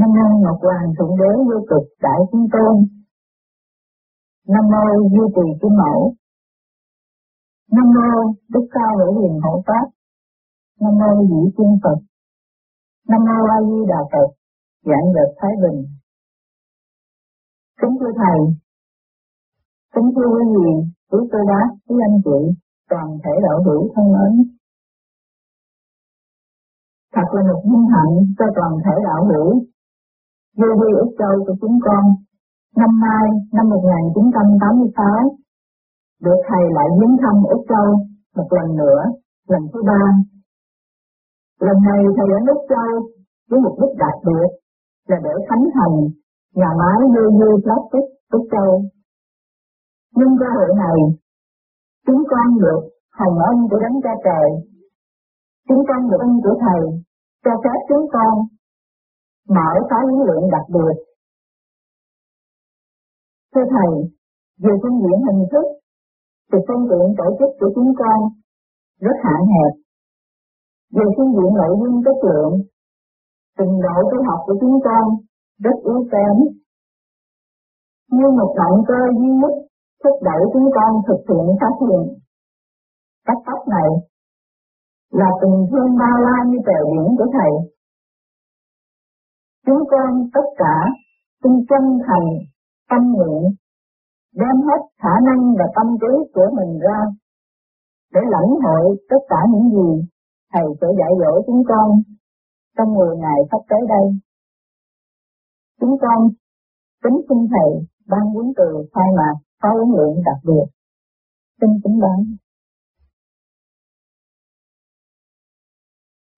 Năm nay Ngọc Hoàng Thượng Đế vô cực Đại Thiên Tôn. Nam mô Duy Trì Kim Mẫu. Nam mô Đức Cao Hữu Hiền Hộ Pháp. Nam mô Dĩ Tiên Phật. Nam mô A Di Đà Phật. dạng vật Thái Bình. Kính thưa Thầy, kính thưa quý vị, quý cô bác, quý anh chị, toàn thể đạo hữu thân mến. Thật là một vinh hạnh cho toàn thể đạo hữu vô vi Úc Châu của chúng con. Năm nay, năm 1986, được Thầy lại viếng thăm Úc Châu một lần nữa, lần thứ ba. Lần này Thầy đến Úc Châu với mục đích đặc biệt là để khánh thành nhà máy vô vi plastic Úc Châu. Nhưng cơ hội này, chúng con được hồng ân của đấng cha trời. Chúng con được ân của Thầy cho phép chúng con mở khóa huấn luyện đặc biệt. Thưa Thầy, về phương diện hình thức, thì phương diện tổ chức của chúng con rất hạn hẹp. Về phương diện nội dung chất lượng, trình độ tu học của chúng con rất yếu kém. Như một động cơ duy nhất thúc đẩy chúng con thực hiện phát hiện. Cách tóc này là tình thương bao la như trời biển của Thầy Chúng con tất cả xin chân thành, tâm nguyện, đem hết khả năng và tâm trí của mình ra để lãnh hội tất cả những gì Thầy sẽ dạy dỗ chúng con trong 10 ngày sắp tới đây. Chúng con kính xin Thầy ban huấn từ khai mạc phá huấn luyện đặc biệt. Xin kính bán.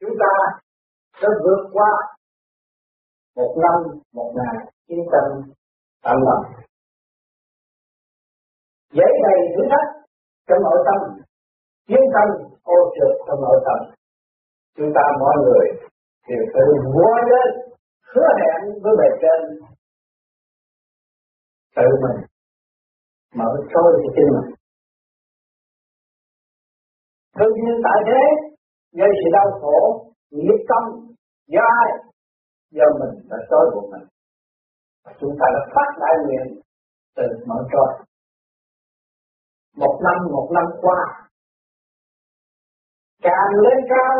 Chúng ta đã vượt qua một năm, một ngày, yên tâm tận lòng dễ đầy thử thách trong nội tâm chiến tâm ô trượt trong nội tâm. Chúng ta mọi người đều phải vui lên hứa hẹn với bề trên. Tự mình mở trôi cho chính mình. Thương nhiên tại thế, gây sự đau khổ, nghiệp tâm, do ai? Do mình đã trói buộc mình. Chúng ta đã phát đại nguyện từ mở trói một năm một năm qua, càng lên cao,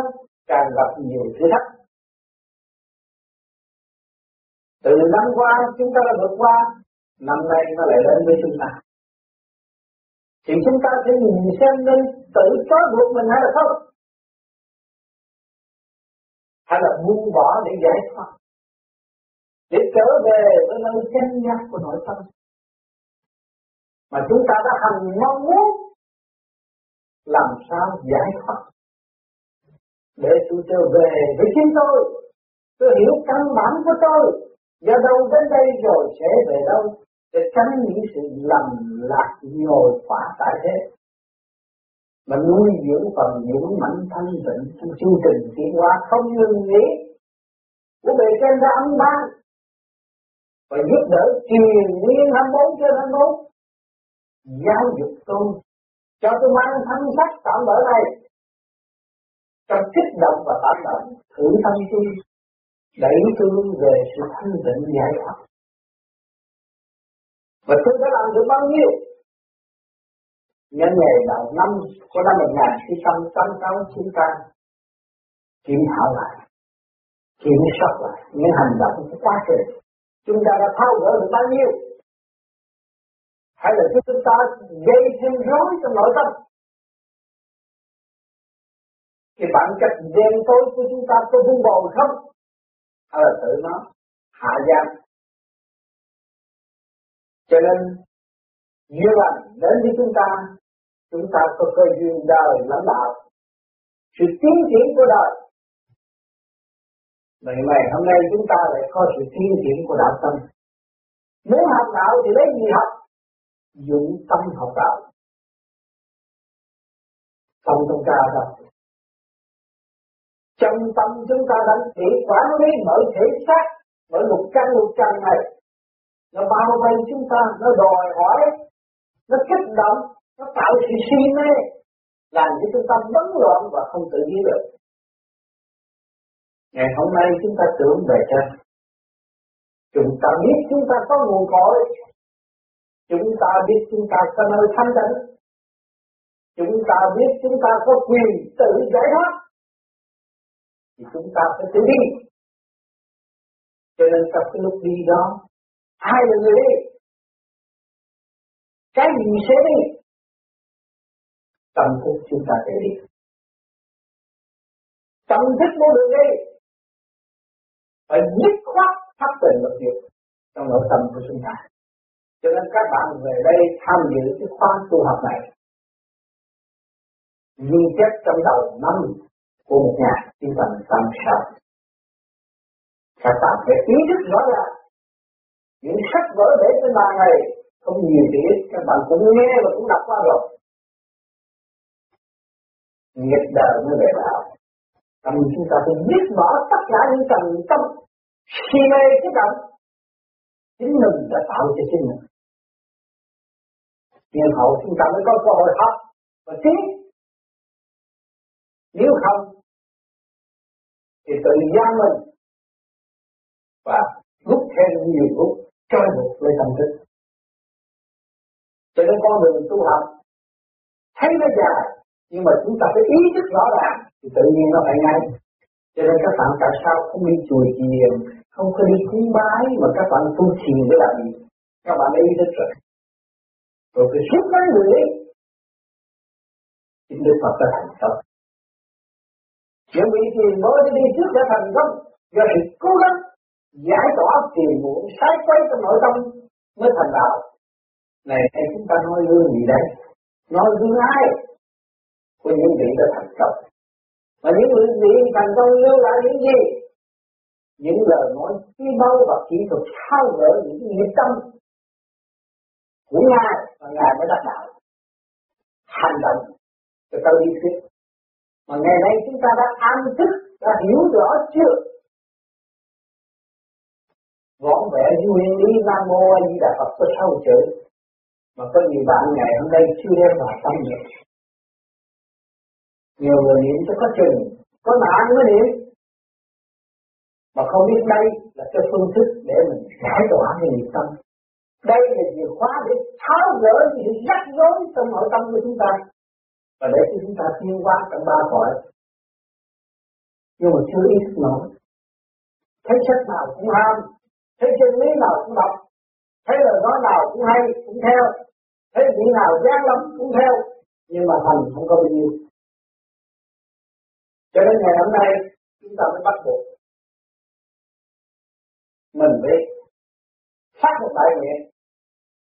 càng gặp nhiều thử thách. Từ năm qua, chúng ta đã vượt qua, năm nay nó lại đến với chúng ta. Thì chúng ta sẽ nhìn xem nên tự trói buộc mình hay là không. Hay là buông bỏ để giải thoát để trở về với nơi chân giác của nội tâm. Mà chúng ta đã hành mong muốn làm sao giải thoát. Để tôi trở về với chính tôi. Tôi hiểu căn bản của tôi. Do đâu đến đây rồi sẽ về đâu? Để tránh những sự lầm lạc nhồi phá tại thế. Mà nuôi dưỡng phần những mạnh thanh tịnh trong chương trình tiến hóa không ngừng nghỉ. Của bề trên đã ăn ban và giúp đỡ truyền nguyên 24 trên 24 giáo dục tôi cho tôi mang thân sắc tạm bỡ này. Trong kích động và tạm bỡ thử thân tôi, đẩy tôi về sự thanh định giải thoát và tôi đã làm được bao nhiêu? Nhân ngày đầu năm của năm 1986 chúng ta kiểm thảo lại, kiểm soát lại những hành động của quá trình chúng ta đã thao gỡ được bao nhiêu? Hay là chúng ta gây thêm rối trong nội tâm? Cái bản chất đen tối của chúng ta có vun bồi không? Hay là tự nó hạ gian cho nên duyên lành đến với chúng ta chúng ta có cơ duyên đời lãnh đạo. Sự tiến triển của đời Vậy ngày hôm nay chúng ta lại có sự tiến triển của đạo tâm. Muốn học đạo thì lấy gì học? Dụng tâm học đạo. Tâm trong ta đâu? Trong tâm chúng ta đang chỉ quản lý mọi thể xác, mọi lục căn lục trần này. Nó bao vây chúng ta, nó đòi hỏi, nó kích động, nó tạo sự si mê, làm cho chúng ta bấn loạn và không tự nhiên được. Ngày hôm nay chúng ta tưởng về trên chúng ta biết chúng ta có nguồn cội. Chúng ta biết chúng ta có nơi thanh tịnh. Chúng ta biết chúng ta có quyền tự giải thoát. Thì chúng ta phải tự đi. Cho nên trong cái lúc đi đó ai là người đi. Cái gì sẽ đi? Tâm thức chúng ta sẽ đi. Tâm thức mới được đi phải dứt khoát thắp tình lập việc trong nội tâm của chúng ta. Cho nên các bạn về đây tham dự cái khóa tu học này. Ghi chép trong đầu năm của một nhà tinh thần tâm sao. Các bạn phải ý thức rõ là những sách vở để trên bàn này không nhiều thì ít, các bạn cũng nghe và cũng đọc qua rồi. Nghiệp đời mới về đạo. Tại vì chúng ta phải biết bỏ tất cả những trần tâm si mê cái động chính mình đã tạo cho chính mình. Nhân hậu chúng ta mới có cơ hội học và tiến nếu không, thì tự gian mình và rút thêm nhiều rút trói buộc lấy tâm thức. Cho nên con đường tu học, thấy nó dài, nhưng mà chúng ta phải ý thức rõ ràng thì tự nhiên nó phải ngay. Cho nên các bạn tại sao không đi chùa chiền, không có đi cúng bái mà các bạn tu thiền để làm gì các bạn đã ý thức rồi rồi phải suốt mấy người ấy chính Đức Phật đã thành công. Những vị tiền mới đi trước đã thành công. Do sự cố gắng, giải tỏa tiền muộn, sai quay trong nội tâm mới thành đạo. Này, hay chúng ta nói gương gì đấy? Nói gương ai? Của những vị đã thành công và những người vị thành công lưu lại những gì? Những lời nói chi báu và kỹ thuật thao gỡ những nghiệp tâm của ngài và ngài mới đắc đạo. Hành động cho tới đi thuyết. Mà ngày nay chúng ta đã ăn thức, đã hiểu rõ chưa? Võ vẻ nguyên lý nam mô a di đà phật có sáu chữ. Mà có nhiều bạn ngày hôm nay chưa đem vào tâm được nhiều người niệm cho có chừng, có nạn mới niệm. Mà không biết đây là cái phương thức để mình giải tỏa cái nghiệp tâm. Đây là chìa khóa để tháo gỡ những rắc rối trong nội tâm của chúng ta. Và để cho chúng ta tiêu hóa trong ba cõi. Nhưng mà chưa ít nổi. Thấy sách nào cũng ham thấy chân lý nào cũng đọc thấy lời nói nào cũng hay, cũng theo thấy vị nào gian lắm cũng theo, nhưng mà thành không có bao nhiêu cho nên ngày hôm nay, chúng ta mới bắt buộc mình biết phát một đại nguyện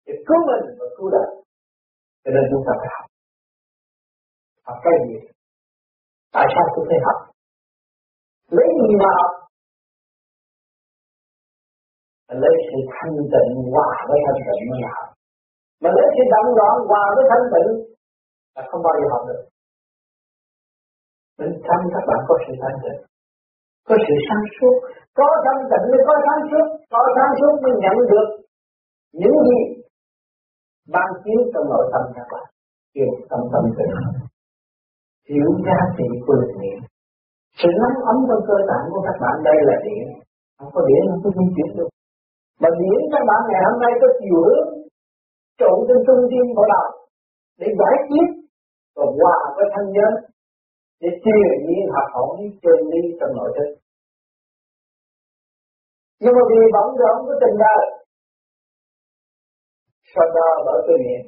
để cứu mình và cứu đời. Cho nên chúng ta phải học. Học cái gì? Tại sao chúng phải học? Lấy gì mà học? Lấy sự thanh tịnh hòa với thanh tịnh mới học. Mà lấy sự động loạn hòa với thanh tịnh là không bao giờ học được bên trong các bạn có sự thanh tịnh có sự sáng suốt, có thanh tịnh mới có sáng suốt, có sáng suốt mới nhận được những gì ban chiếu trong nội tâm các bạn. Hiểu tâm tâm tịnh hiểu giá trị của lực niệm sự nóng ấm trong cơ tạng của các bạn, đây là điện không có điện không có di chuyển được. Mà điện các bạn ngày hôm nay có chiều hướng, trộn trên trung tâm của đạo để giải quyết và hòa với thân nhân để truyền nhiên học hỏi chân lý trong nội thức. Nhưng mà vì bận rộn của tình đời sau đó bởi cái miệng,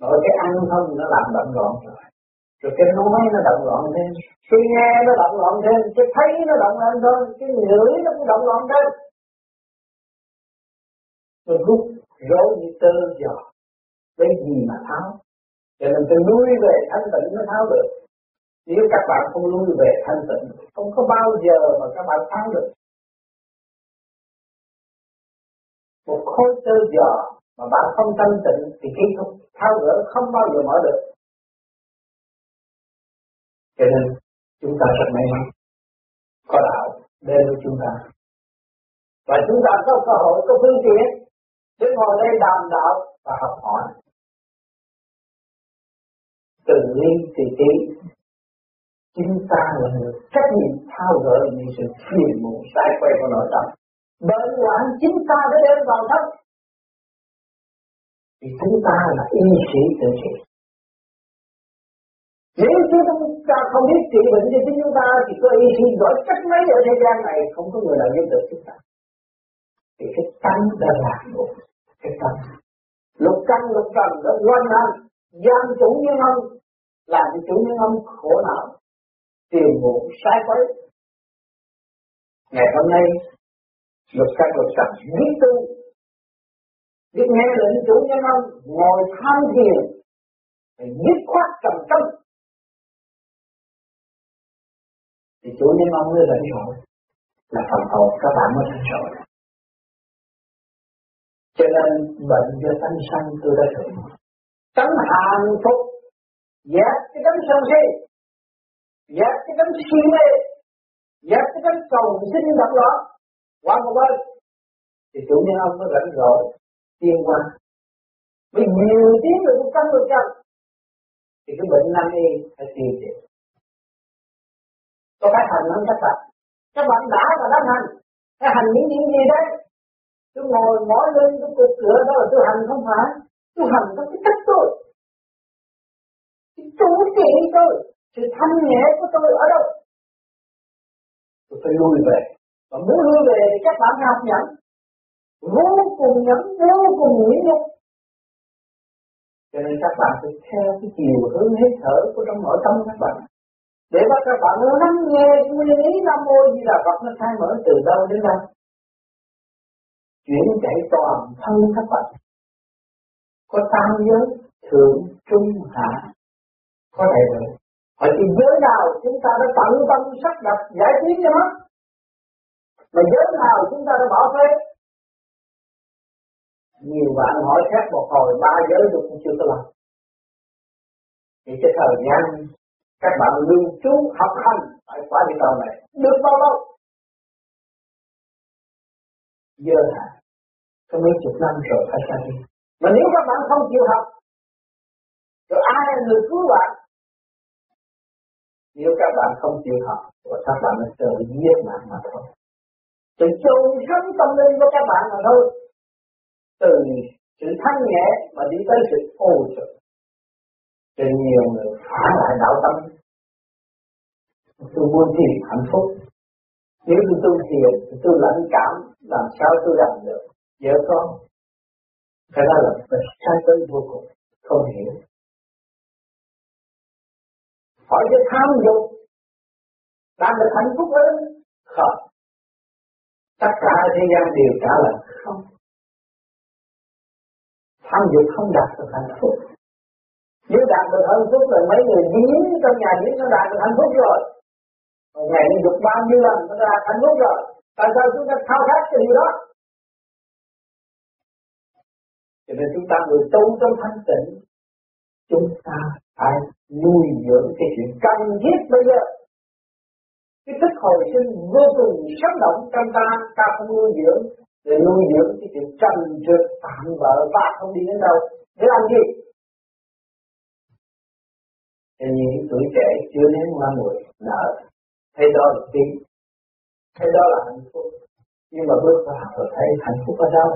bởi cái ăn không nó làm bận rộn rồi rồi cái nói nó động loạn thêm, cái nghe nó động loạn thêm, cái thấy nó động loạn thêm, cái ngửi nó cũng động loạn thêm. Rồi rút rối như tơ giò, cái gì mà tháo. Cho nên tôi nuôi về thanh tịnh mới tháo được nếu các bạn không nuôi về thanh tịnh, không có bao giờ mà các bạn thắng được. Một khối tơ giò mà bạn không thanh tịnh thì kỹ không tháo gỡ không bao giờ mở được. Cho nên, chúng ta rất may mắn, có đạo đến với chúng ta. Và chúng ta có cơ hội, có phương tiện để ngồi đây đàm đạo và học hỏi. Từ ly từ tí chúng ta là người trách nhiệm thao gỡ những sự phiền muộn sai quay của nội tâm. Bởi hoạn chính ta đã đem vào thân thì chúng ta là y sĩ tự trị. Nếu chúng ta không biết trị bệnh cho chính chúng ta, thì có y sĩ giỏi cách mấy ở thế gian này không có người nào giúp được chúng ta. Thì cái tâm đã là một cái tâm. lục căn, lục trần đã loan hành giam chủ nhân ông, làm cho chủ nhân ông khổ não tiền ngủ sai quấy. Ngày hôm nay, luật các luật trần biết tu biết nghe lệnh chủ nhân ông ngồi tham thiền phải dứt khoát trầm tâm. Thì chủ nhân ông mới rảnh rỗi là phần hồn các bạn mới rảnh rỗi cho nên bệnh do tánh sanh tôi đã thử. Tánh hạnh phúc, giác cái tánh sân si dẹp cái tánh suy mê dẹp cái tánh cầu sinh động đó, qua một bên, thì chủ nhân ông mới rảnh rỗi, tiên qua vì nhiều tiếng được một trăm phần trăm thì cái bệnh nan y phải tiêu diệt có phải hành không các bạn? Các bạn đã và đang hành. Cái hành những những gì đấy? Tôi ngồi mỏi lên tôi cục cửa đó là tôi hành không phải? Tôi hành có cái cách tôi cái chủ trị tôi sự thanh nhẹ của tôi ở đâu? Tôi phải lui về. Và muốn lui về thì các bạn học nhẫn. Vô cùng nhẫn vô cùng nhẫn nhục cho nên các bạn phải theo cái chiều hướng hết thở của trong nội tâm các bạn. Để bắt các bạn lắng nghe nguyên lý nam mô di là Phật nó khai mở từ đâu đến đâu. Chuyển chạy toàn thân các bạn. Có tam giới thượng trung hạ. Có đầy đủ ở cái giới nào chúng ta đã tận tâm sắc đặt giải quyết cho nó? Mà giới nào chúng ta đã bỏ phế? Nhiều bạn hỏi khác một hồi, ba giới được cũng chưa có làm. Thì cái thời gian các bạn lưu trú học hành phải qua địa cầu này được bao lâu? Giờ hả có mấy chục năm rồi, phải ra đi. Mà nếu các bạn không chịu học, rồi ai là người cứu bạn? Nếu các bạn không chịu học, và các bạn sẽ tự giết mạng mà thôi. Sự chung sống tâm linh của các bạn mà thôi. Từ sự thanh nhẹ mà đi tới sự ô trực. Cho nhiều người phá lại đạo tâm. Tôi muốn tìm hạnh phúc. Nếu tôi tu thiền, thì tôi lãnh cảm, làm sao tôi làm được? Vợ con. Cái đó là phải sai tới vô cùng. Không hiểu khỏi cái tham dục. Làm được hạnh phúc hơn không. Tất cả thế gian đều trả lời không. Tham dục không đạt được hạnh phúc. Nếu đạt được hạnh phúc là mấy người biến trong nhà biến nó đạt được hạnh phúc rồi. Một ngày nó dục bao nhiêu lần nó đạt hạnh phúc rồi. Tại sao chúng ta thao khát cái điều đó? Cho nên chúng ta người tu trong thanh tịnh, chúng ta phải nuôi dưỡng cái chuyện cần thiết bây giờ. Cái thức hồi sinh vô cùng sống động, trong ta ta không nuôi dưỡng. Để nuôi dưỡng cái chuyện trần trượt tạm bỡ và không đi đến đâu. Để làm gì? Cho những tuổi trẻ chưa đến qua người nợ. Thấy đó là tin thấy đó là hạnh phúc. Nhưng mà bước vào rồi thấy hạnh phúc ở đâu?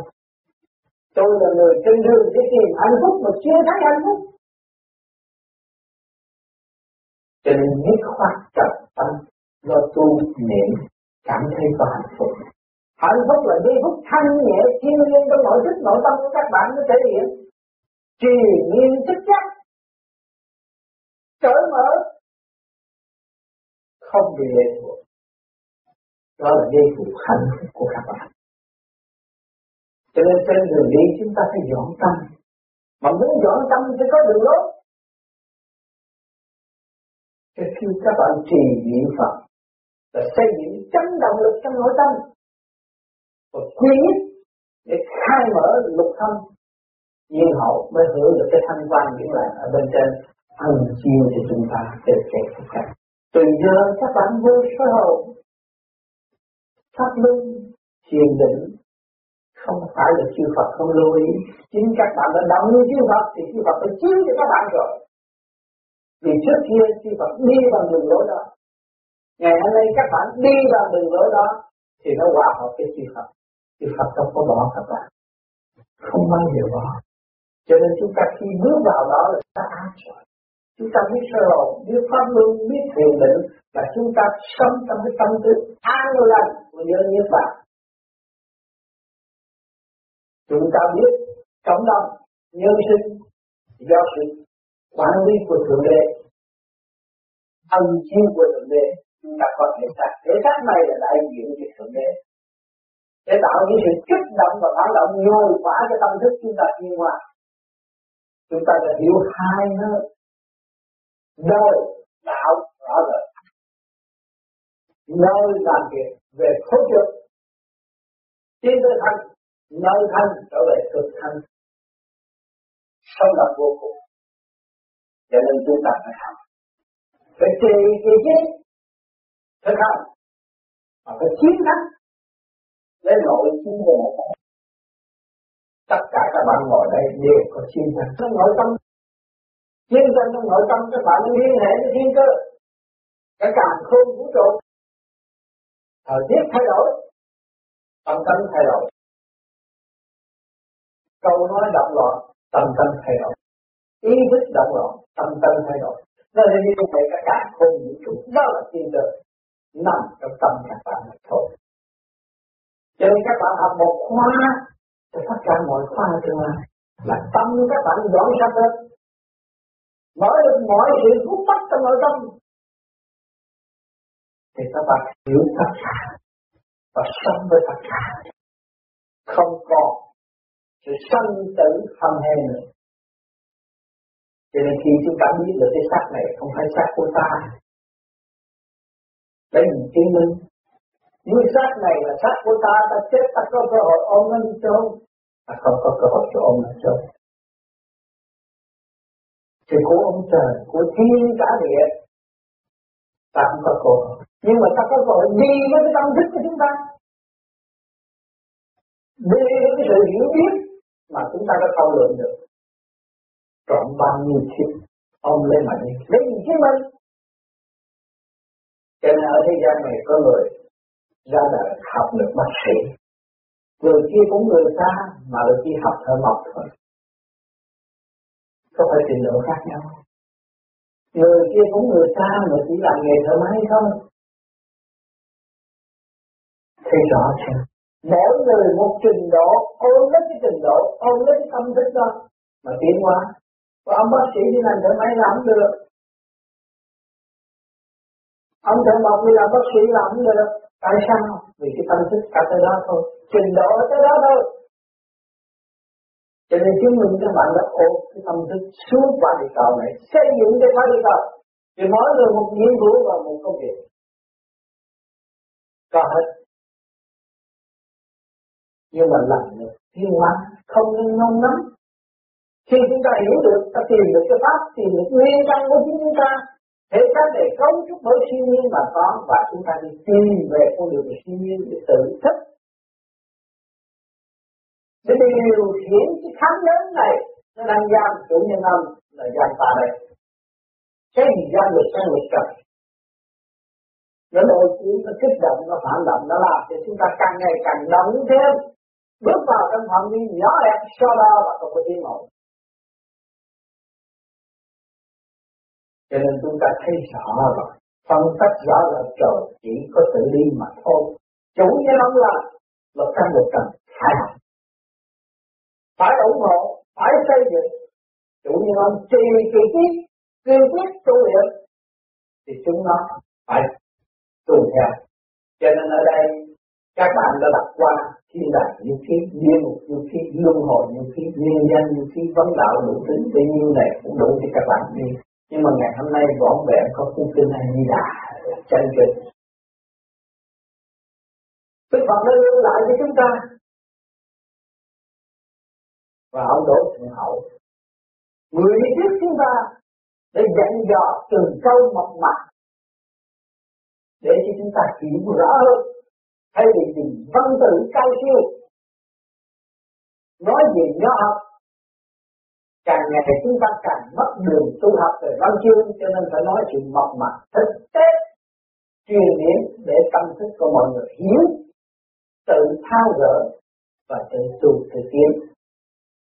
Tôi là người trên đường để tìm hạnh phúc mà chưa thấy hạnh phúc. Cho nên nhất khoát trật tâm lo tu niệm cảm thấy có hạnh phúc. Hạnh phúc là giây phút thanh nhẹ thiên nhiên trong nội thức, nội tâm của các bạn nó thể hiện. Trì nhiên tích chắc cởi mở. Không bị lệ thuộc. Đó là giây phút hạnh phúc của các bạn. Cho nên trên đường đi chúng ta phải dọn tâm. Mà muốn dọn tâm thì có đường lối khi các bạn trì niệm Phật là xây dựng chấn động lực trong nội tâm và quyết để khai mở lục thân. Nhiên hậu mới hưởng được cái thanh quan những lại ở bên trên ăn chiêu cho chúng ta sẽ kẻ tất cả. Từ giờ các bạn vô soi hồn pháp luân, thiền định, không phải là chư Phật không lưu ý. Chính các bạn đã động như chư Phật thì chư Phật phải chiếu cho các bạn rồi vì trước kia chư Phật đi bằng đường lối đó, ngày hôm nay các bạn đi bằng đường lối đó thì nó hòa hợp với chư Phật. Chư Phật không có bỏ các bạn, không bao giờ bỏ cho nên chúng ta khi bước vào đó là ta an rồi chúng ta biết sơ hồn, biết pháp luân, biết thiền định là chúng ta sống trong cái tâm tư an lành của giới như Phật chúng ta biết cộng đồng nhân sinh do sự quản lý của thượng đế ân chiếu của thượng đế, chúng ta có thể xác thể xác này là đại diện cho thượng đế. Để tạo những sự kích động và phản động, nhồi quả cái tâm thức chúng ta thiên hòa chúng ta đã hiểu hai nơi. Đời đạo rõ rệt. Nơi làm việc về khối trực. Tiến tới thanh, nơi thanh trở về cực thanh. Sâu đậm vô cùng cho nên chúng ta phải học. Phải trì trì chứ phải không? Mà phải chiến thắng. Lấy nội chiến về tất cả các bạn ngồi đây đều có chiến thắng. Trong nội tâm. Chiến tranh trong nội tâm, các bạn liên hệ với thiên cơ. Cái càng không vũ trụ. Thời tiết thay đổi. Tâm tâm thay đổi. Câu nói động loạn, tâm tâm thay đổi ý thức động loạn tâm tâm thay đổi. Nó là như vậy các cả không vũ trụ, đó là thiên cơ, nằm trong tâm các bạn mà thôi. Cho nên các bạn học một khóa để tất cả mọi khóa tương lai, là tâm các bạn dọn sạch hết. Mở được mọi sự hút bắt trong nội tâm, thì các bạn hiểu tất cả và sống với tất cả. Không còn sự sanh tử hầm hè nữa cho nên khi chúng ta biết được cái xác này không phải xác của ta. Để mình chứng minh. Như xác này là xác của ta Ta chết, ta có cơ hội ôm nó đi trốn Ta không có cơ hội cho ôm nó trốn Thì của ông trời, Của thiên cả địa, Ta không có cơ hội. Nhưng mà ta có cơ hội đi với cái tâm thức của chúng ta. Đi với cái sự hiểu biết Mà chúng ta đã thâu lượng được trọn bao nhiêu kiếp ông lấy mà lấy gì chứng minh cho nên ở thế gian này có người ra đời học được bác sĩ. Người kia cũng người ta, mà người kia học thợ mộc thôi. Có phải trình độ khác nhau người kia cũng người ta mà chỉ làm nghề thợ máy thôi. Thấy rõ chưa? Mỗi người một trình độ ôm lấy cái trình độ ôm lấy cái tâm thức đó, mà tiến hóa và ông bác sĩ đi làm thợ máy làm không được. Ông thợ mộc đi làm bác sĩ làm không được. Tại sao? Vì cái tâm thức cả tới đó thôi. Trình độ ở tới đó thôi. Cho nên chứng minh các bạn đã ôm cái tâm thức suốt qua địa cầu này. Xây dựng cái qua địa cầu thì mỗi người một nhiệm vụ và một công việc. Có hết. Nhưng mà làm được. Thiên hóa không nên nôn nóng khi chúng ta hiểu được, ta tìm được cái pháp, tìm được nguyên căn của chính chúng ta, thể xác để cấu trúc bởi siêu nhiên mà có và chúng ta đi tìm về con đường của siêu nhiên để tự thức. Để điều khiển cái khám lớn này nó đang giam chủ nhân âm là giam ta đây. Cái gì giam được sang lực trời nó đôi khi nó kích động nó phản động nó làm cho chúng ta càng ngày càng động thêm. Bước vào trong phạm vi nhỏ hẹp so đo và không có tiến bộ. Cho nên chúng ta thấy rõ rồi phân tích rõ là trời, chỉ có tự đi mà thôi. Chủ nhân ông là luật căn luật trần phải học phải ủng hộ, phải xây dựng. Chủ nhân ông trì kỳ tiết kiên quyết tu luyện, thì chúng nó phải tu theo. Cho nên ở đây, các bạn đã đặt qua thiên đàng như khí địa mục như khí luân hồi như khí nhân danh như khí vấn đạo đủ tính tự nhiên này cũng đủ cho các bạn đi nhưng mà ngày hôm nay võ vẹn có cuốn kinh này như Đà chân kinh Đức Phật đã lưu lại cho chúng ta. Và ông đổ thượng hậu. Người đi trước chúng ta để dặn dò từng câu mật mật, để cho chúng ta hiểu rõ hơn thay vì tìm văn tự cao siêu. Nói về nhỏ học càng ngày chúng ta càng mất đường tu học về văn chương, cho nên phải nói chuyện mộc mạc, thực tế, truyền điển để tâm thức của mọi người hiểu, tự thao gỡ và tự tu tự tiến.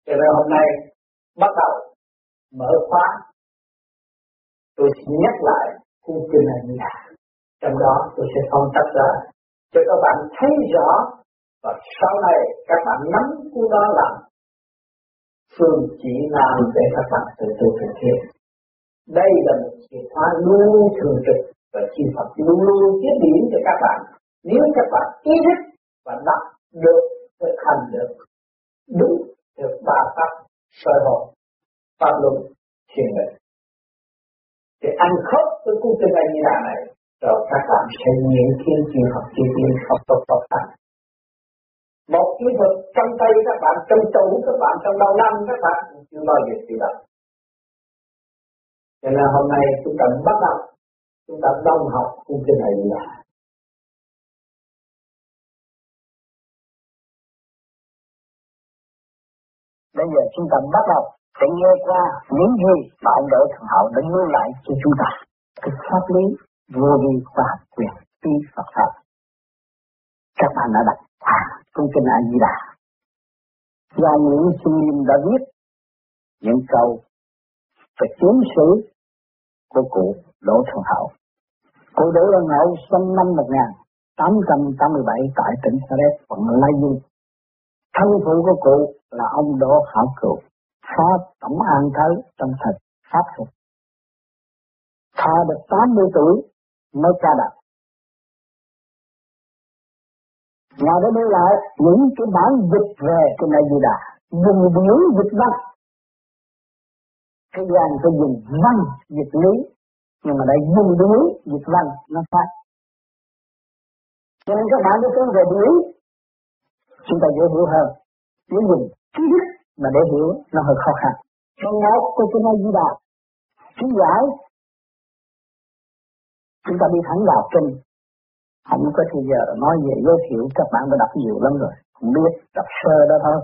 Cho nên hôm nay, bắt đầu mở khóa, tôi sẽ nhắc lại cung kinh này như là trong đó tôi sẽ phân tích ra cho các bạn thấy rõ và sau này các bạn nắm cuốn đó làm phương chỉ làm để các bạn tự tu thực hiện. Đây là một chìa khóa luôn thường trực và chi Phật luôn luôn tiếp điểm cho các bạn. Nếu các bạn ý thức và nắm được, thực hành được, đúng được ba pháp soi hồn, pháp luân, thiền định. Thì ăn khớp với cung trình này như này, rồi các bạn sẽ nhận thiên chịu học chư tiên học tập tập thành một kỹ thuật trong tay các bạn, trong tủ các bạn, trong đầu năm các bạn chưa bao giờ chịu đựng cho nên hôm nay chúng ta bắt đầu, chúng ta đồng học cung cái này là Bây giờ chúng ta bắt đầu để nghe qua những gì mà ông Đỗ Thượng Hậu đã lưu lại cho chúng ta. Cái pháp lý vô vi khoa học quyền phi Phật Pháp. Các bạn đã đặt cung kinh A Di Đà. Do Nguyễn Xuân Nghiêm đã viết những câu về tiến sử của cụ Đỗ Thuận Hậu. Cụ Đỗ Thuận Hậu sinh năm 1887 tại tỉnh Sa Đéc, quận Lai Dương. Thân phụ của cụ là ông Đỗ Hảo Cựu, phó tổng an thế trong thời Pháp thuật. Thọ được 80 tuổi mới ra đạo. Ngài đã đưa lại những cái bản dịch về cái này gì đà, dùng biểu dịch văn. Cái gian phải dùng văn dịch lý, nhưng mà lại dùng biểu dịch văn nó sai Cho nên các bạn đã tu về biểu, chúng ta dễ hiểu hơn. Nếu dùng trí thức mà để hiểu nó hơi khó khăn. Phần một của kinh A Di Đà, chỉ giải chúng ta đi thẳng vào kinh không có thời giờ nói về giới thiệu, các bạn đã đọc nhiều lắm rồi. Không biết, đọc sơ đó thôi.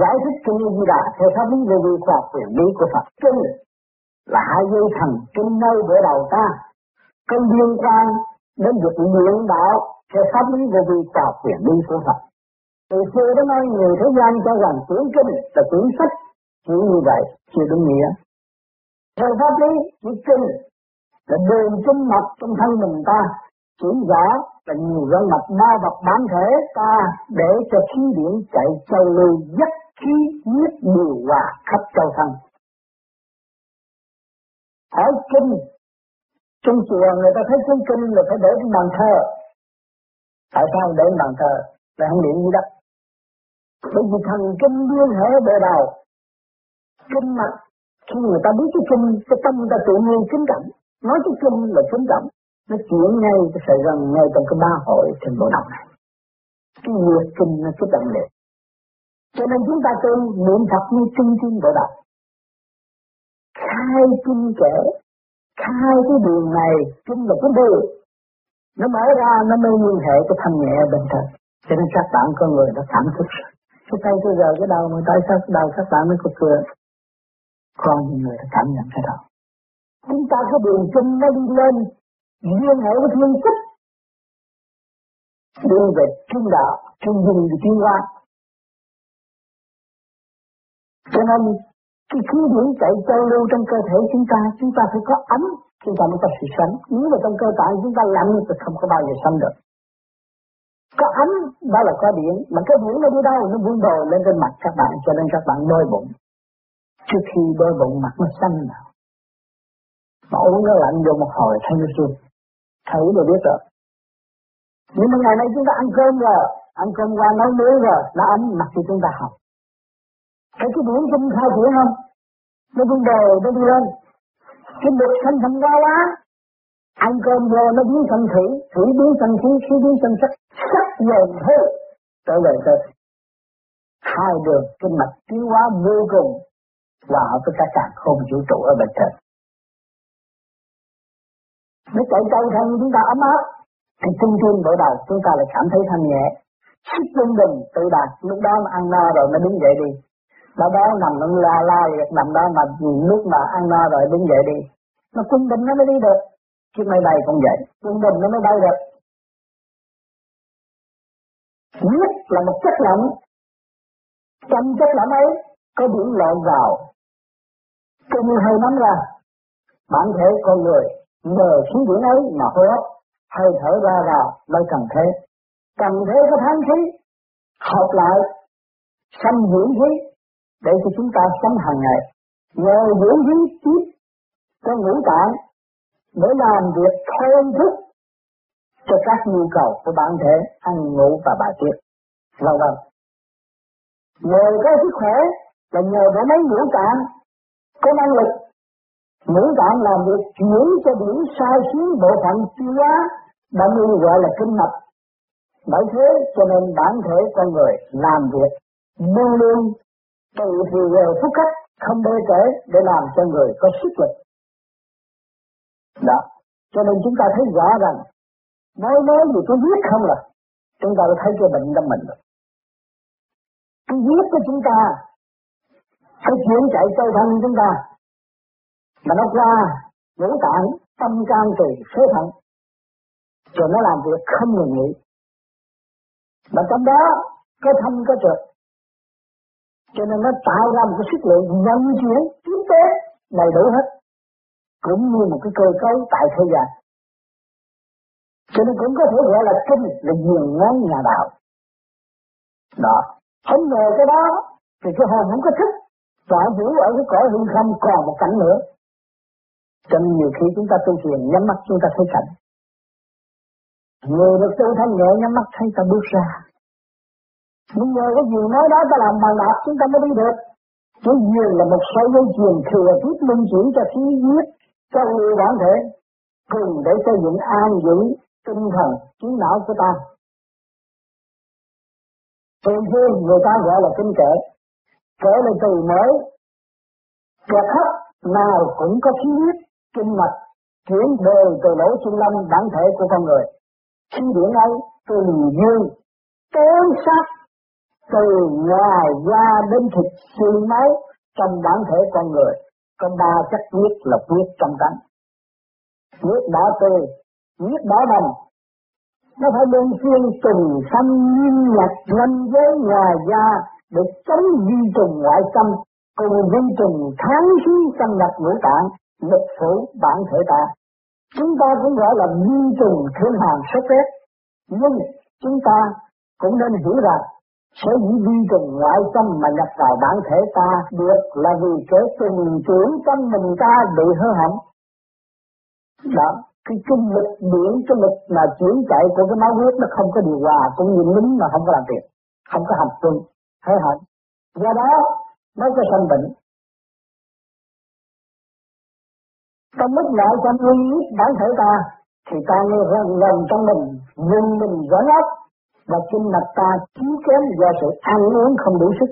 Giải thích kinh Di Đà theo pháp lý vô vi khoa quyền lý của Phật kinh, là hai dây thần kinh nơi bữa đầu ta. Có liên quan đến việc luyện đạo, theo pháp lý vô vi khoa quyền lý của Phật. Từ xưa đến nay, người thế gian cho rằng quyển kinh là quyển sách. Chỉ như vậy, chưa đúng nghĩa. Theo pháp lý chỉ kinh là đường chân mạch trong thân mình ta chuyển rõ là nhiều gân mạch ma vật bản thể ta, để cho khí điển chạy châu lưu dắt khí huyết điều hòa khắp châu thân. Ở kinh. Trong chùa người ta thấy cuốn kinh là phải để trên bàn thờ. Tại sao để trên bàn thờ? Là không niệm gì đó bởi vì thần kinh liên hệ bề đầu. Kinh mạch khi người ta biết cái kinh, cái tâm ta tự nhiên kính cảnh nói cái kinh là phấn động, nó chuyển ngay cái sợi gần ngay trong cái ba hội trên bộ đầu này cái nhiệt kinh nó kích động liệt cho nên chúng ta tu niệm Phật như trung thiên bộ đầu khai kinh kể khai cái đường này kinh là cái đường. Nó mở ra nó mới liên hệ cái thanh nhẹ bên thật cho nên các bạn con người nó cảm thức cái tay tôi giờ cái đầu mà tại sao cái đầu các bạn mới có cười. Con người nó cảm nhận cái đầu chúng ta có đường chân nó đi lên liên hệ với thiên tích. Đi về trung đạo trung dung thì tiến hóa cho nên, cái khí điển chạy châu lưu trong cơ thể chúng ta chúng ta phải có ấm chúng ta mới có sự sống nếu mà trong cơ tạng chúng ta lạnh, thì không có bao giờ sống được. Có ấm đó là có điện mà cái điện nó đi đâu, nó vun đồ lên trên mặt các bạn, cho nên các bạn đôi bụng. Trước khi đôi bụng, mặt nó xanh nào mà uống nó lạnh vô một hồi thấy nó sung thấy rồi biết rồi. Nhưng mà ngày nay chúng ta ăn cơm rồi, ăn cơm qua nấu muối rồi nó ấm mặt thì chúng ta học. Thấy cái điển kinh khai triển không nó cũng đều nó đi lên. Cái được sanh thành ra quá. Ăn cơm vô nó biến thành thủy thủy biến thành khí khí biến thành sắc sắc dồn thế. Trở về cơ hai đường kinh mạch tiến hóa vô cùng, hòa hợp với các càng không vũ trụ ở bên trên nó chạy cầu thân chúng ta ấm áp. Thì trung thiên bộ đầu chúng ta lại cảm thấy thanh nhẹ. Sức trung bình tự đạt lúc đó mà ăn no rồi nó đứng dậy đi. Đó đó nằm nó la la nằm đó mà lúc mà ăn no rồi đứng dậy đi. Nó trung bình nó mới đi được. Chiếc máy bay cũng vậy. Trung bình nó mới bay được. Nhất là một chất lỏng. Trong chất lỏng ấy, có điểm lộn vào. Kinh hơi nóng ra. Bản thể con người nhờ khí điển ấy mà hô hấp, hơi thở ra vào mới cần thế. Cần thế có thánh khí, hợp lại, xâm dưỡng khí, để cho chúng ta sống hàng ngày. Nhờ dưỡng khí tiếp cho ngũ tạng để làm việc thêm thức cho các nhu cầu của bản thể ăn ngủ và bài tiết vân vân nhờ cái sức khỏe là nhờ có mấy ngũ tạng có năng lực ngũ tạng làm việc chuyển cho điểm sai xuyến bộ phận tiêu hóa đã như gọi là kinh mạch. Bởi thế cho nên bản thể con người làm việc luôn luôn từ thì giờ phút cách không bê trễ để làm cho người có sức lực. Đó, cho nên chúng ta thấy rõ rằng, nói nói gì có biết không là, chúng ta đã thấy cái bệnh trong mình rồi. Cái giết của chúng ta, cái chuyện chạy cơ thân chúng ta mà nó qua ngũ tạng, tâm can tỳ phế thận. Rồi nó làm việc không ngừng nghỉ. Mà trong đó có thâm có trượt. Cho nên nó tạo ra một cái sức lượng vận chuyển, tiến tế đầy đủ hết. Cũng như một cái cơ cấu tại thế gian. Cho nên cũng có thể gọi là kinh, là nhiều ngón nhà đạo. Đó. Không ngờ cái đó, thì cái hồn không có thích. Và hiểu ở cái cõi hư không còn một cảnh nữa cho nên nhiều khi chúng ta tu thiền nhắm mắt chúng ta thấy cảnh. Người được tu thanh nhẹ, nhắm mắt thấy ta bước ra. Nhưng nhờ cái gì nói đó ta làm bằng đạp chúng ta mới đi được. Cái duyên là một sợi dây chuyền thừa tiếp luân chuyển cho khí huyết, cho người bản thể, cùng để xây dựng an dưỡng tinh thần, trí não của ta. Từ khi người ta gọi là kinh kệ Kể là từ mới Kẹt hấp nào cũng có khí huyết kinh mạch chuyển đời từ lỗ chân lâm, bản thể của con người. Khi điển ấy từ dương tối sát từ ngoài da đến thịt xương máu trong bản thể con người. Có ba chất huyết là huyết trong cánh huyết đỏ tươi huyết đỏ đồng nó phải luôn xuyên trùng xâm nhiên nhật ranh giới, ngoài da để chống vi trùng ngoại xâm, cùng vi trùng kháng khí xâm nhập ngũ tạng một phủ bản thể ta. Chúng ta cũng gọi là vi trùng thương hàng sốt rét nhưng chúng ta cũng nên hiểu rằng sở dĩ vi trùng ngoại tâm mà nhập vào bản thể ta được là vì cái tình trưởng trong mình ta bị hư hỏng. Đó, cái trung lực điển cái lực mà chuyển chạy của cái máu huyết nó không có điều hòa, cũng như lính mà không có làm việc, không có hành tuân hư hỏng. Do đó, nó có sanh bệnh. Trong lúc lại nguyên uy bản thể ta, thì ta nghe rằng lòng trong mình, nhưng mình dẫn ốc và kinh mạch ta thiếu kém do sự ăn uống không đủ sức,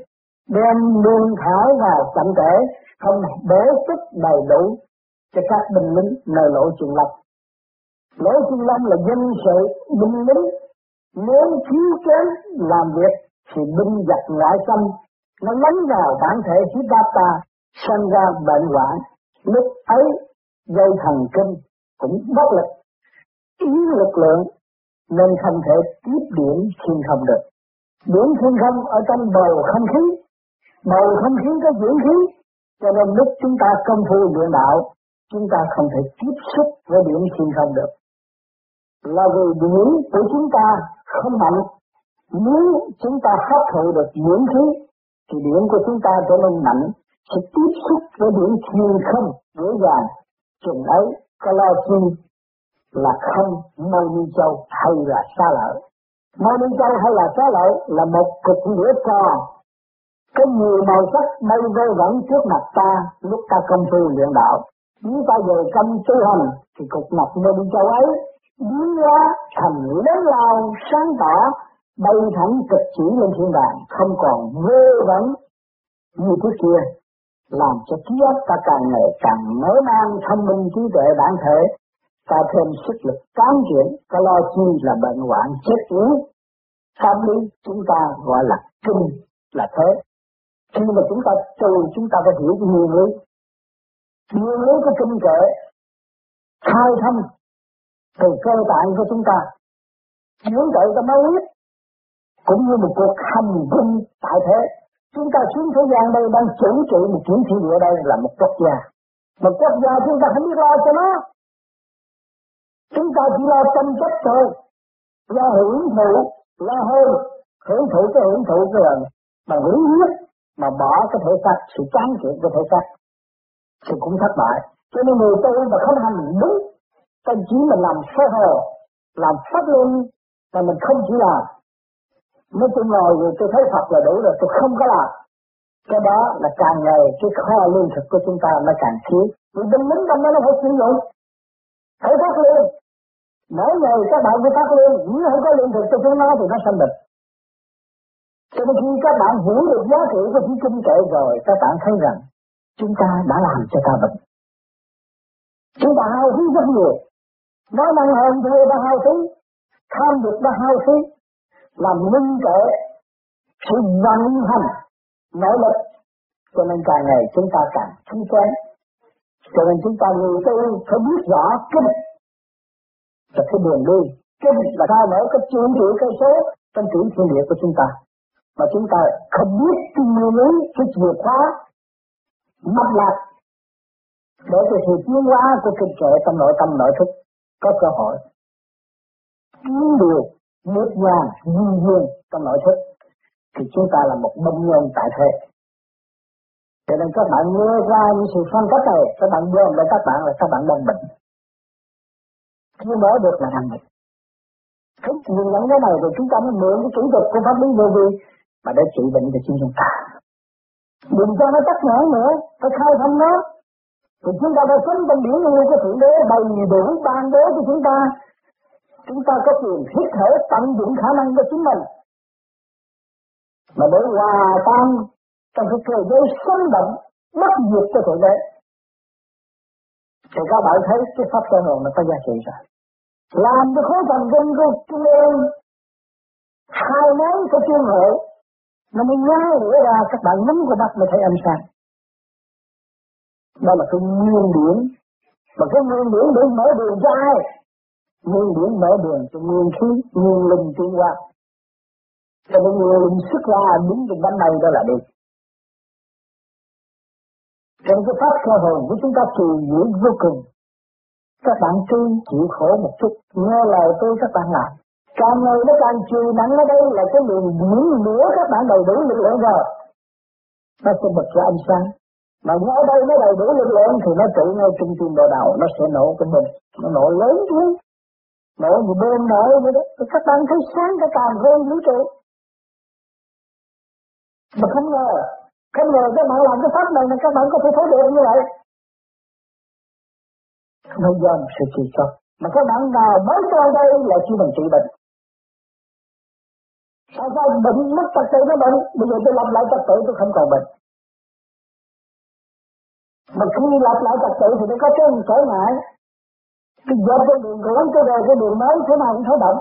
đem lương thảo vào chậm trễ, không bổ sức đầy đủ cho các binh lính nơi lỗ trường lập lỗ trường lâm là dân sự, binh lính. Nếu thiếu kém làm việc, thì binh giặc ngoại xâm, nó lấn vào bản thể khí ta ta sinh ra bệnh hoạn. Lúc ấy dây thần kinh cũng bất lực yếu lực lượng nên không thể tiếp điểm xuyên không được. Điểm xuyên không ở trong bầu không khí, bầu không khí có dưỡng khí, cho nên lúc chúng ta công phu luyện đạo, chúng ta không thể tiếp xúc với điểm xuyên không được. Là vì điểm của chúng ta không mạnh, nếu chúng ta hấp thụ được dưỡng khí, thì điểm của chúng ta trở nên mạnh, sẽ tiếp xúc với điểm xuyên không dễ dàng. Chừng ấy, có lo chi là không? Mâu ni châu hay là xa lợi? Mâu ni châu hay là xa lợi là một cục lửa tròn có nhiều màu sắc bay vơ vẩn trước mặt ta lúc ta công phu luyện đạo. Nếu ta về công tu hành thì cục ngọc mâu ni châu ấy biến hóa thành lớn lao sáng tỏ bay thẳng trực chỉ lên thiên đàng không còn vơ vẩn như trước kia làm cho trí óc ta càng ngày càng mở mang thông minh trí tuệ bản thể ta thêm sức lực cán chuyển, ta lo chi là bệnh hoạn chết yếu. Pháp lý chúng ta gọi là kinh là thế. Khi mà chúng ta tu chúng ta phải hiểu nguyên lý. Nguyên lý của kinh kệ khai thông từ cơ tạng của chúng ta chuyển tự ta mới biết cũng như một cuộc hành quân tại thế chúng ta xuống thế gian đây đang chủ trị một chuyển thiên địa đây là một quốc gia. Một quốc gia chúng ta không biết lo cho nó. Chúng ta chỉ lo tranh chấp thôi. Lo hưởng thụ, lo hơn. Hưởng thụ cái hưởng thụ cái lần mà hưởng huyết, mà bỏ cái thể xác, sự chán kiện của thể xác, thì cũng thất bại. Cho nên người tu mà không hành đúng, ta chỉ mình làm sơ hồ làm pháp luân mà mình không chỉ làm Nói tôi ngồi rồi tôi thấy Phật là đủ rồi, tôi không có làm. Cái đó là càng ngày cái kho lương thực của chúng ta nó càng thiếu. Vì binh lính trong đó nó phải sử dụng. Phải phát lương. Mỗi ngày các bạn phải phát lương, nếu không có lương thực cho chúng nó thì nó sanh bệnh. Cho nên khi các bạn hiểu được giá trị của chữ kinh kệ rồi, các bạn thấy rằng chúng ta đã làm cho ta bệnh. Chúng ta hao phí rất nhiều. Nó năng hơn thì đã hao phí, tham được đã hao phí, làm minh kệ sự vận hành nỗ lực. Cho nên càng ngày chúng ta càng thắng quen. Cho nên chúng ta người tu phải biết rõ kinh. Là cái đường đi. Kinh là thay mở cái chuyển triệu cây số trong chuyển thiên địa của chúng ta. Mà chúng ta không biết cái nguyên lý, cái chìa khóa, mạch lạc. Để cho sự tiến hóa của kinh kệ trong nội, tâm nội thức có cơ hội. Kiếm điều bước ra duy duyên trong nội thức. Thì chúng ta là một bông nhân tại thế. Cho nên các bạn nghe qua những sự phân tích này, các bạn gom lại các bạn là các bạn đang bệnh. Chưa mở được là đang bệnh thấy nhìn nhận cái này rồi chúng ta mới mượn cái chủ tục của pháp lý vô vi mà để trị bệnh cho chính chúng ta. Đừng cho nó tắc nghẽn nữa, phải khai thông nó. Thì chúng ta phải sống trong biển như cái thượng đế đầy đủ ban bố cho chúng ta chúng ta có quyền thiết thể tận dụng khả năng của chính mình. Mà để hòa tan trong cái cơ giới sống động, bất diệt cho thượng đế. Thì các bạn thấy cái pháp sơ hồn nó có giá trị rồi? Làm cho khối thần kinh của trung ương hai mối của chuyên hệ nó mới nhá lửa ra các bạn nắm của mắt mới thấy ánh sáng đó là cái nguyên điểm. Mà cái nguyên điểm để mở đường cho ai? Nguyên điển mở đường cho nguyên khí nguyên linh tiến qua, cho nên nguyên linh xuất ra đúng cái bánh này đó là đi trong cái pháp sơ hồn của chúng ta kỳ diệu vô cùng. Các bạn tu chịu khổ một chút. Nghe lời tôi các bạn làm càng ngày nó càng chiều nắng ở đây là cái lượng điển lửa các bạn đầy đủ lực lượng rồi. Nó sẽ bật ra ánh sáng. Mà ở đây nó đầy đủ lực lượng thì nó tự ngay trung tim bộ đầu nó sẽ nổ cái bình nó nổ lớn chứ mở một bên mở vậy đó, thì các bạn thấy sáng cả càng hơn vũ trụ mà không ngờ không ngờ các bạn làm cái pháp này mà các bạn có thể thấy được như vậy. Không phải do một sự kỳ cho. Mà các bạn nào mới qua đây là chỉ mình trị bệnh. Sao sao bệnh mất trật tự nó bệnh, bây giờ tôi lập lại trật tự, tôi không còn bệnh. Mà khi lập lại trật tự thì nó có cái trở ngại cái dẹp cái đường cũ cái rồi cái đường mới thế nào cũng thấy động.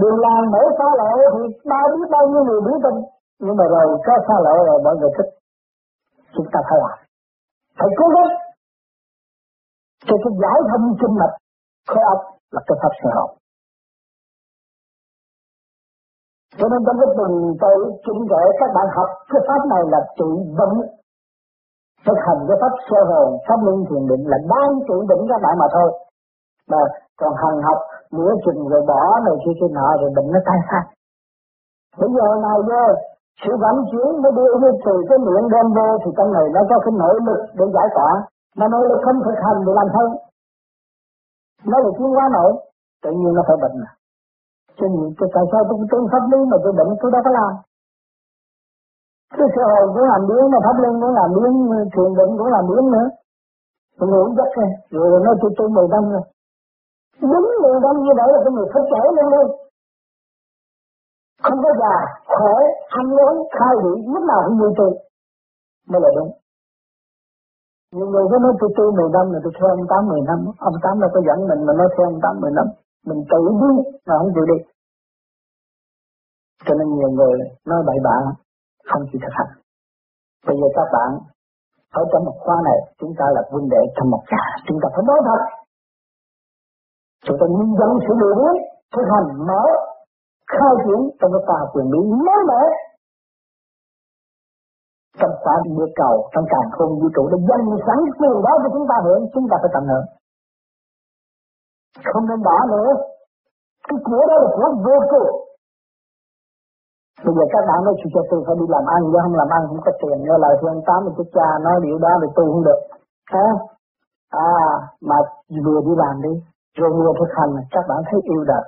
Đường làng mở xa lộ thì bao biết bao nhiêu người biết tin. Nhưng mà rồi, có xa lộ rồi, mọi người thích. Chúng ta phải làm. Phải cố gắng. Cho cái giải thông kinh mạch khối óc là cái pháp sơ hồn cho nên trong cái tuần tới, chúng kệ các bạn học cái pháp này là trị bệnh thực hành cái pháp sơ hồn, pháp luân thiền định là đang trị định các bạn mà thôi. Mà còn hành học, nửa chừng rồi bỏ này kia kia nọ rồi bệnh nó tai phát bây giờ này vô sự vận chuyển nó đưa như từ cái miệng đem vô thì trong này nó có cái nội lực để giải tỏa. Mà nội lực không thực hành thì làm sao? Nó là chuyên quá nổi tự nhiên nó phải bệnh. À cho nên tại sao tôi tu pháp lý mà tôi bệnh, tôi đâu có làm cái sơ hồn cũng làm biến mà pháp luân cũng làm biến thiền định cũng làm biến nữa. Tôi ngủ giấc rồi rồi nó tôi tôi mười năm rồi. Đúng mười năm như vậy là cái người phải trẻ lên luôn. Không có già, khỏe ăn uống khai vị, lúc nào cũng như tôi. Mới là đúng. Nhiều người có nói tôi tu mười năm là tôi theo ông tám mười năm. Ông tám đâu có dẫn mình mà nói theo ông tám mười năm. Mình tự đi, mà không chịu đi. Cho nên nhiều người nói bậy bạ không chịu thực hành. Bây giờ các bạn ở trong một khoa này chúng ta là huynh đệ trong một nhà, chúng ta phải nói thật. Chúng ta nhân dân sự điều biết thực hành mở khai triển trong cái khoa quyền bí mới mở trong quả địa cầu trong càng không vũ trụ đã dành sẵn quyền đó cho chúng ta hưởng chúng ta phải tận hưởng. Không nên bỏ nữa cái của đó là của vô cùng. Bây giờ các bạn nói cho tôi phải đi làm ăn, chứ không làm ăn không có tiền, nghe lời thương tám mình của cha nói điều đó thì tôi không được. Hả? À, mà vừa đi làm đi, rồi vừa thực hành, các bạn thấy yêu đời.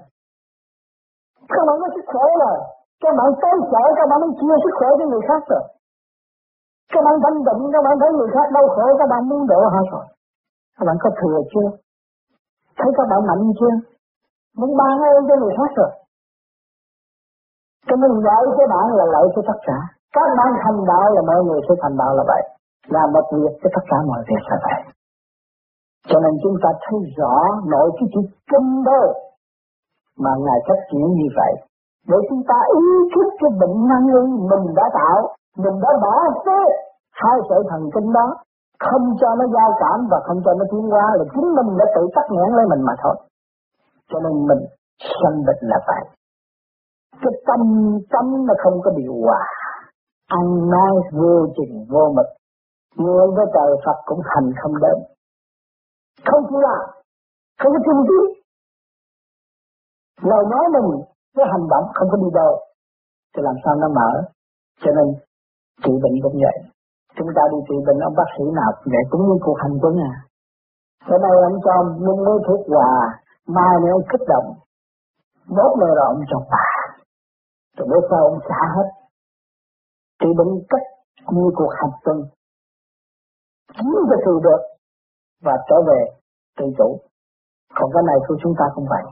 Các bạn có sức khỏe rồi, các bạn tới chợ, các bạn mới chia sức khỏe cho người khác rồi. Các bạn thanh định, các bạn thấy người khác đau khổ, các bạn muốn độ họ rồi. Các bạn có thừa chưa? Thấy các bạn mạnh chưa? Muốn ban ơn cho người khác rồi. Cho nên lợi cho bạn là lợi cho tất cả. Các bạn thành đạo là mọi người sẽ thành đạo là vậy. Làm một việc cho tất cả mọi việc là vậy. Cho nên chúng ta thấy rõ nội cái chữ kinh đó mà Ngài phát triển như vậy. Để chúng ta ý thức cái bệnh năng lượng mình đã tạo, mình đã bỏ phế hai sợi thần kinh đó, không cho nó giao cảm và không cho nó tiến qua là chính mình đã tự cắt nghẽn lấy mình mà thôi. Cho nên mình sanh bệnh là vậy. Cái tâm tâm nó không có điều hòa, ăn nói vô trình vô mực, người với trời Phật cũng thành không đến. Không chịu làm, không có tin tiến. Lời nói mình, cái hành động không có đi đâu, thì làm sao nó mở. Cho nên trị bệnh cũng vậy. Chúng ta đi trị bệnh ông bác sĩ nào cũng vậy, cũng như cuộc hành quân à. Ở đây ông cho mua mới thuốc hòa, mai nữa ông kích động, đốt nữa rồi ông cho bà. Rồi bữa sau ông xả hết. Trị bệnh cách như cuộc hành tuần Chiếm cho sự được và trở về tự chủ. Còn cái này của chúng ta không phải